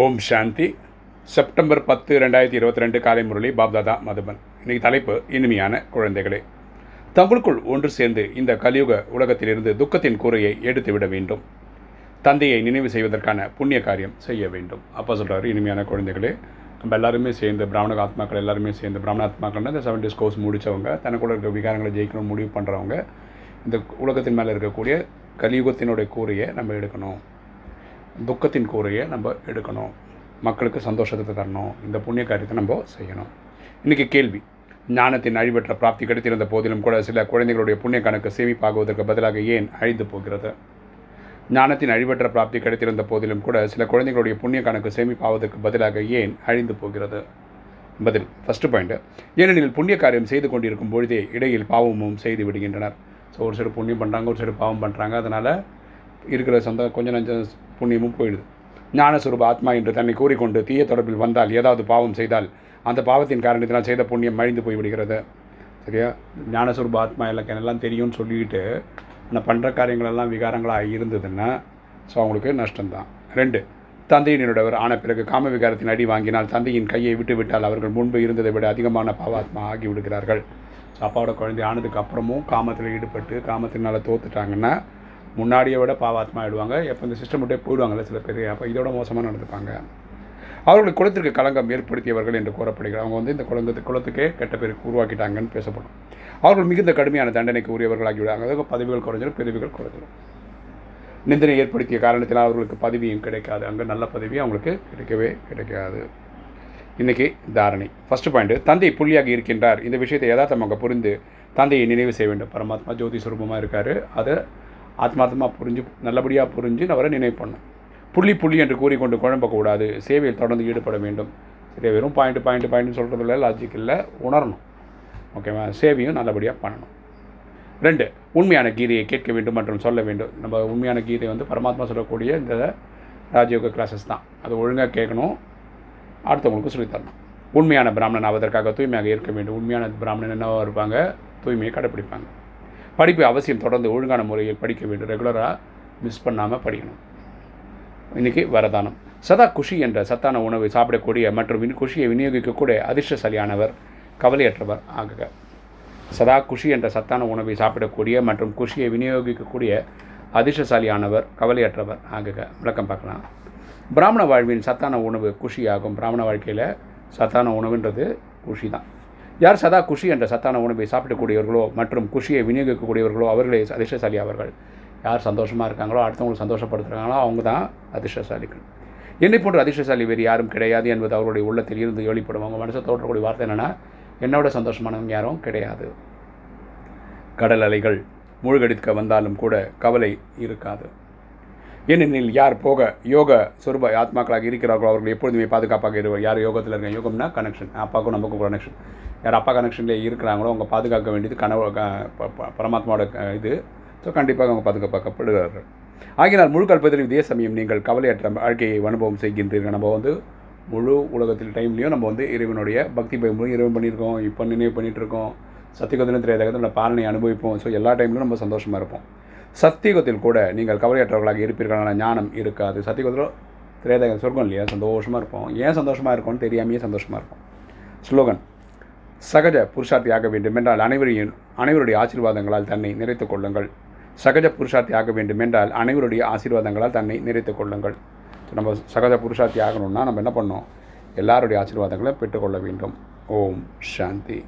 ஓம் சாந்தி. September பத்து ரெண்டாயிரத்தி இருபத்தி ரெண்டு காலை முரளி பாப்தாதா மதுபன். இன்னைக்கு தலைப்பு இனிமையான குழந்தைகளே. தங்களுக்குள் ஒன்று சேர்ந்து இந்த கலியுக உலகத்திலிருந்து துக்கத்தின் கூரையை எடுத்துவிட வேண்டும். தந்தையை நினைவு செய்வதற்கான புண்ணிய காரியம் செய்ய வேண்டும். அப்போ சொல்கிறார் இனிமையான குழந்தைகளே. நம்ம எல்லாருமே சேர்ந்து பிராமண ஆத்மாக்கள் எல்லாருமே சேர்ந்து பிராமண ஆத்மாக்கள்னா இந்த செவன் டேஸ் கோர்ஸ் முடித்தவங்க தனக்குள்ள இருக்க விகாரங்களை ஜெயிக்கணும் முடிவு பண்ணுறவங்க இந்த உலகத்தின் மேலே இருக்கக்கூடிய கலியுகத்தினுடைய கூரையை நம்ம எடுக்கணும். துக்கத்தின் கூறையை நம்ம எடுக்கணும். மக்களுக்கு சந்தோஷத்தை தரணும். இந்த புண்ணிய காரியத்தை நம்ம செய்யணும். இன்றைக்கி கேள்வி. ஞானத்தின் அழிவற்ற பிராப்தி கிடைத்திருந்த போதிலும் கூட சில குழந்தைகளுடைய புண்ணிய கணக்கு சேமிப்பாகுவதற்கு பதிலாக ஏன் அழிந்து போகிறது? ஞானத்தின் அழிவற்ற பிராப்தி கிடைத்திருந்த போதிலும் கூட சில குழந்தைகளுடைய புண்ணிய கணக்கு சேமிப்பாவதற்கு பதிலாக ஏன் அழிந்து போகிறது? பதில். ஃபஸ்ட்டு பாயிண்ட்டு ஏனெனில் புண்ணிய காரியம் செய்து கொண்டிருக்கும் பொழுதே இடையில் பாவமும் செய்து விடுகின்றனர். ஸோ ஒரு சைடு புண்ணியம் பண்ணுறாங்க ஒரு சைடு பாவம் பண்ணுறாங்க அதனால் இருக்கிற சொந்த கொஞ்சம் நஞ்சம் புண்ணியமும் போயிடுது. ஞானஸ்வரூப ஆத்மா என்று தன்னை கூறிக்கொண்டு தீய தொடர்பில் வந்தால் ஏதாவது பாவம் செய்தால் அந்த பாவத்தின் காரணத்தினால் செய்த புண்ணியம் மழிந்து போய்விடுகிறது. சரியா? ஞானஸ்வரூப ஆத்மா எனக்கு எல்லாம் தெரியும்னு சொல்லிக்கிட்டு ஆனால் பண்ணுற காரியங்களெல்லாம் விகாரங்களாக இருந்ததுன்னா ஸோ அவங்களுக்கு நஷ்டம்தான். ரெண்டு தந்தையினருடையவர் ஆன பிறகு காம விகாரத்தின் அடி வாங்கினால் தந்தையின் கையை விட்டு விட்டால் அவர்கள் முன்பு இருந்ததை விட அதிகமான பாவாத்மா ஆகி விடுகிறார்கள். அப்பாவோட குழந்தை ஆனதுக்கு அப்புறமும் காமத்தில் ஈடுபட்டு காமத்தினால் தோத்துட்டாங்கன்னா முன்னாடியை விட பாவாத்மா ஆகிடுவாங்க எப்போ இந்த சிஸ்டம் விட்டே போயிடுவாங்கல்ல சில பேர். அப்போ இதோட மோசமாக நடந்துப்பாங்க. அவர்களுக்கு குளத்திற்கு களங்கம் ஏற்படுத்தியவர்கள் என்று கூறப்படுகிறார். அவங்க வந்து இந்த குலங்கத்து குளத்துக்கே கெட்ட பேருக்கு உருவாக்கிட்டாங்கன்னு பேசப்படும். அவர்கள் மிகுந்த கடுமையான தண்டனைக்கு உரியவர்களாகி விடுவாங்க. அதாவது பதவிகள் குறைஞ்சிடும் பிரிவுகள் குறைஞ்சிடும் நிந்தனை ஏற்படுத்திய காரணத்தினால் அவர்களுக்கு பதவியும் கிடைக்காது. அங்கே நல்ல பதவி அவங்களுக்கு கிடைக்கவே கிடைக்காது. இன்றைக்கி தாரணை. ஃபஸ்ட்டு பாயிண்ட் தந்தை புள்ளியாக இருக்கின்றார். இந்த விஷயத்தை யதார்த்தமாக புரிந்து தந்தையை நினைவு செய்ய வேண்டும். பரமாத்மா ஜோதி சுரூபமாக இருக்கார். அதை ஆத்மார்த்தமாக புரிஞ்சு நல்லபடியாக புரிஞ்சு அவரை நினைவு பண்ணும் புள்ளி புள்ளி என்று கூறிக்கொண்டு குழம்பக்கூடாது சேவையில் தொடர்ந்து ஈடுபட வேண்டும். சரி வெறும் பாயிண்ட் பாயிண்ட் பாயிண்ட் சொல்கிறதுல லாஜிக் இல்லை உணரணும். ஓகேவா சேவையும் நல்லபடியாக பண்ணணும். ரெண்டு உண்மையான கீதையை கேட்க வேண்டும் மற்றும் சொல்ல வேண்டும். நம்ம உண்மையான கீதை வந்து பரமாத்மா சொல்லக்கூடிய இந்த ராஜயோக கிளாஸஸ் தான். அது ஒழுங்காக கேட்கணும். அடுத்தவங்களுக்கு சொல்லித்தரணும். உண்மையான பிராமணன் ஆவதற்காக தூய்மையாக இருக்க வேண்டும். உண்மையான பிராமணன் என்னவாக இருப்பாங்க? தூய்மையை கடைப்பிடிப்பாங்க. படிப்பு அவசியம் தொடர்ந்து ஒழுங்கான முறையில் படிக்க வேண்டும். ரெகுலராக மிஸ் பண்ணாமல் படிக்கணும். இன்றைக்கி வரதானம். சதா குஷி என்ற சத்தான உணவை சாப்பிடக்கூடிய மற்றும் வின் குஷியை விநியோகிக்கக்கூடிய அதிர்ஷ்டசாலியானவர் கவலையற்றவர் ஆகுக. சதா குஷி என்ற சத்தான உணவை சாப்பிடக்கூடிய மற்றும் குஷியை விநியோகிக்கக்கூடிய அதிர்ஷ்டசாலியானவர் கவலையற்றவர் ஆகுக. விளக்கம் பார்க்கலாம். பிராமண வாழ்வின் சத்தான உணவு குஷியாகும். பிராமண வாழ்க்கையில் சத்தான உணவுன்றது குஷி தான். யார் சதா குஷி என்ற சத்தான உணவை சாப்பிடக்கூடியவர்களோ மற்றும் குஷியை விநியோகிக்கக்கூடியவர்களோ அவர்களே அதிர்ஷ்டசாலி அவர்கள். யார் சந்தோஷமாக இருக்காங்களோ அடுத்தவங்களை சந்தோஷப்படுத்துகிறாங்களோ அவங்க தான் அதிர்ஷ்டசாலிகள். என்னை போன்ற அதிர்ஷ்டசாலி வேறு யாரும் கிடையாது என்பது அவருடைய உள்ளத்தில் இருந்து வெளிப்படும். அவங்க மனசை தோற்றக்கூடிய வார்த்தை என்னென்னா என்னோட சந்தோஷமானவங்க யாரும் கிடையாது. கடல் அலைகள் மூழ்கடிக்க வந்தாலும் கூட கவலை இருக்காது. ஏனெனில் யார் போக யோக சொருப ஆத்மாக்களாக இருக்கிறார்களோ அவர்கள் எப்பொழுதுமே பாதுகாப்பாக இருவர் யார் யோகத்தில் இருக்க யோகம்னா கனெக்ஷன் அப்பாவுக்கும் நமக்கும் கனெக்ஷன் யார் அப்பா கனெக்ஷனில் இருக்கிறாங்களோ அவங்க பாதுகாக்க வேண்டியது கனவு பரமாத்மாவோட இது. ஸோ கண்டிப்பாக அவங்க பாதுகாப்பாக்கப்படுகிறார்கள் ஆகினால் முழு கல்பத்தில் இதே சமயம் நீங்கள் கவலையற்ற வாழ்க்கையை அனுபவம் செய்கின்றீர்கள். நம்ம வந்து முழு உலகத்தில் டைம்லேயும் நம்ம வந்து இறைவனுடைய பக்தி பயமும் இறைவன் பண்ணியிருக்கோம். இப்போ நினைவு பண்ணிகிட்ருக்கோம் சத்தியகத்திலும் தெரியாத நம்ம பாலனை அனுபவிப்போம். ஸோ எல்லா டைம்லையும் நம்ம சந்தோஷமாக இருப்போம். சத்தியுகத்தில் கூட நீங்கள் கவலையற்றவர்களாக இருப்பீர்களான ஞானம் இருக்காது. சத்தியுகத்தில் திரேதகம் சொர்க்கம் இல்லையா? சந்தோஷமாக இருப்போம். ஏன் சந்தோஷமாக இருக்கும்னு தெரியாமையே சந்தோஷமாக இருப்போம். ஸ்லோகன் சகஜ புருஷார்த்தி ஆக வேண்டும் என்றால் அனைவரையும் அனைவருடைய ஆசீர்வாதங்களால் தன்னை நிறைத்து கொள்ளுங்கள். சகஜ புருஷார்த்தி ஆக வேண்டும் என்றால் அனைவருடைய ஆசீர்வாதங்களால் தன்னை நிறைத்து கொள்ளுங்கள். நம்ம சகஜ புருஷார்த்தி ஆகணும்னா நம்ம என்ன பண்ணோம் எல்லாருடைய ஆசீர்வாதங்களை பெற்றுக்கொள்ள வேண்டும். ஓம் சாந்தி.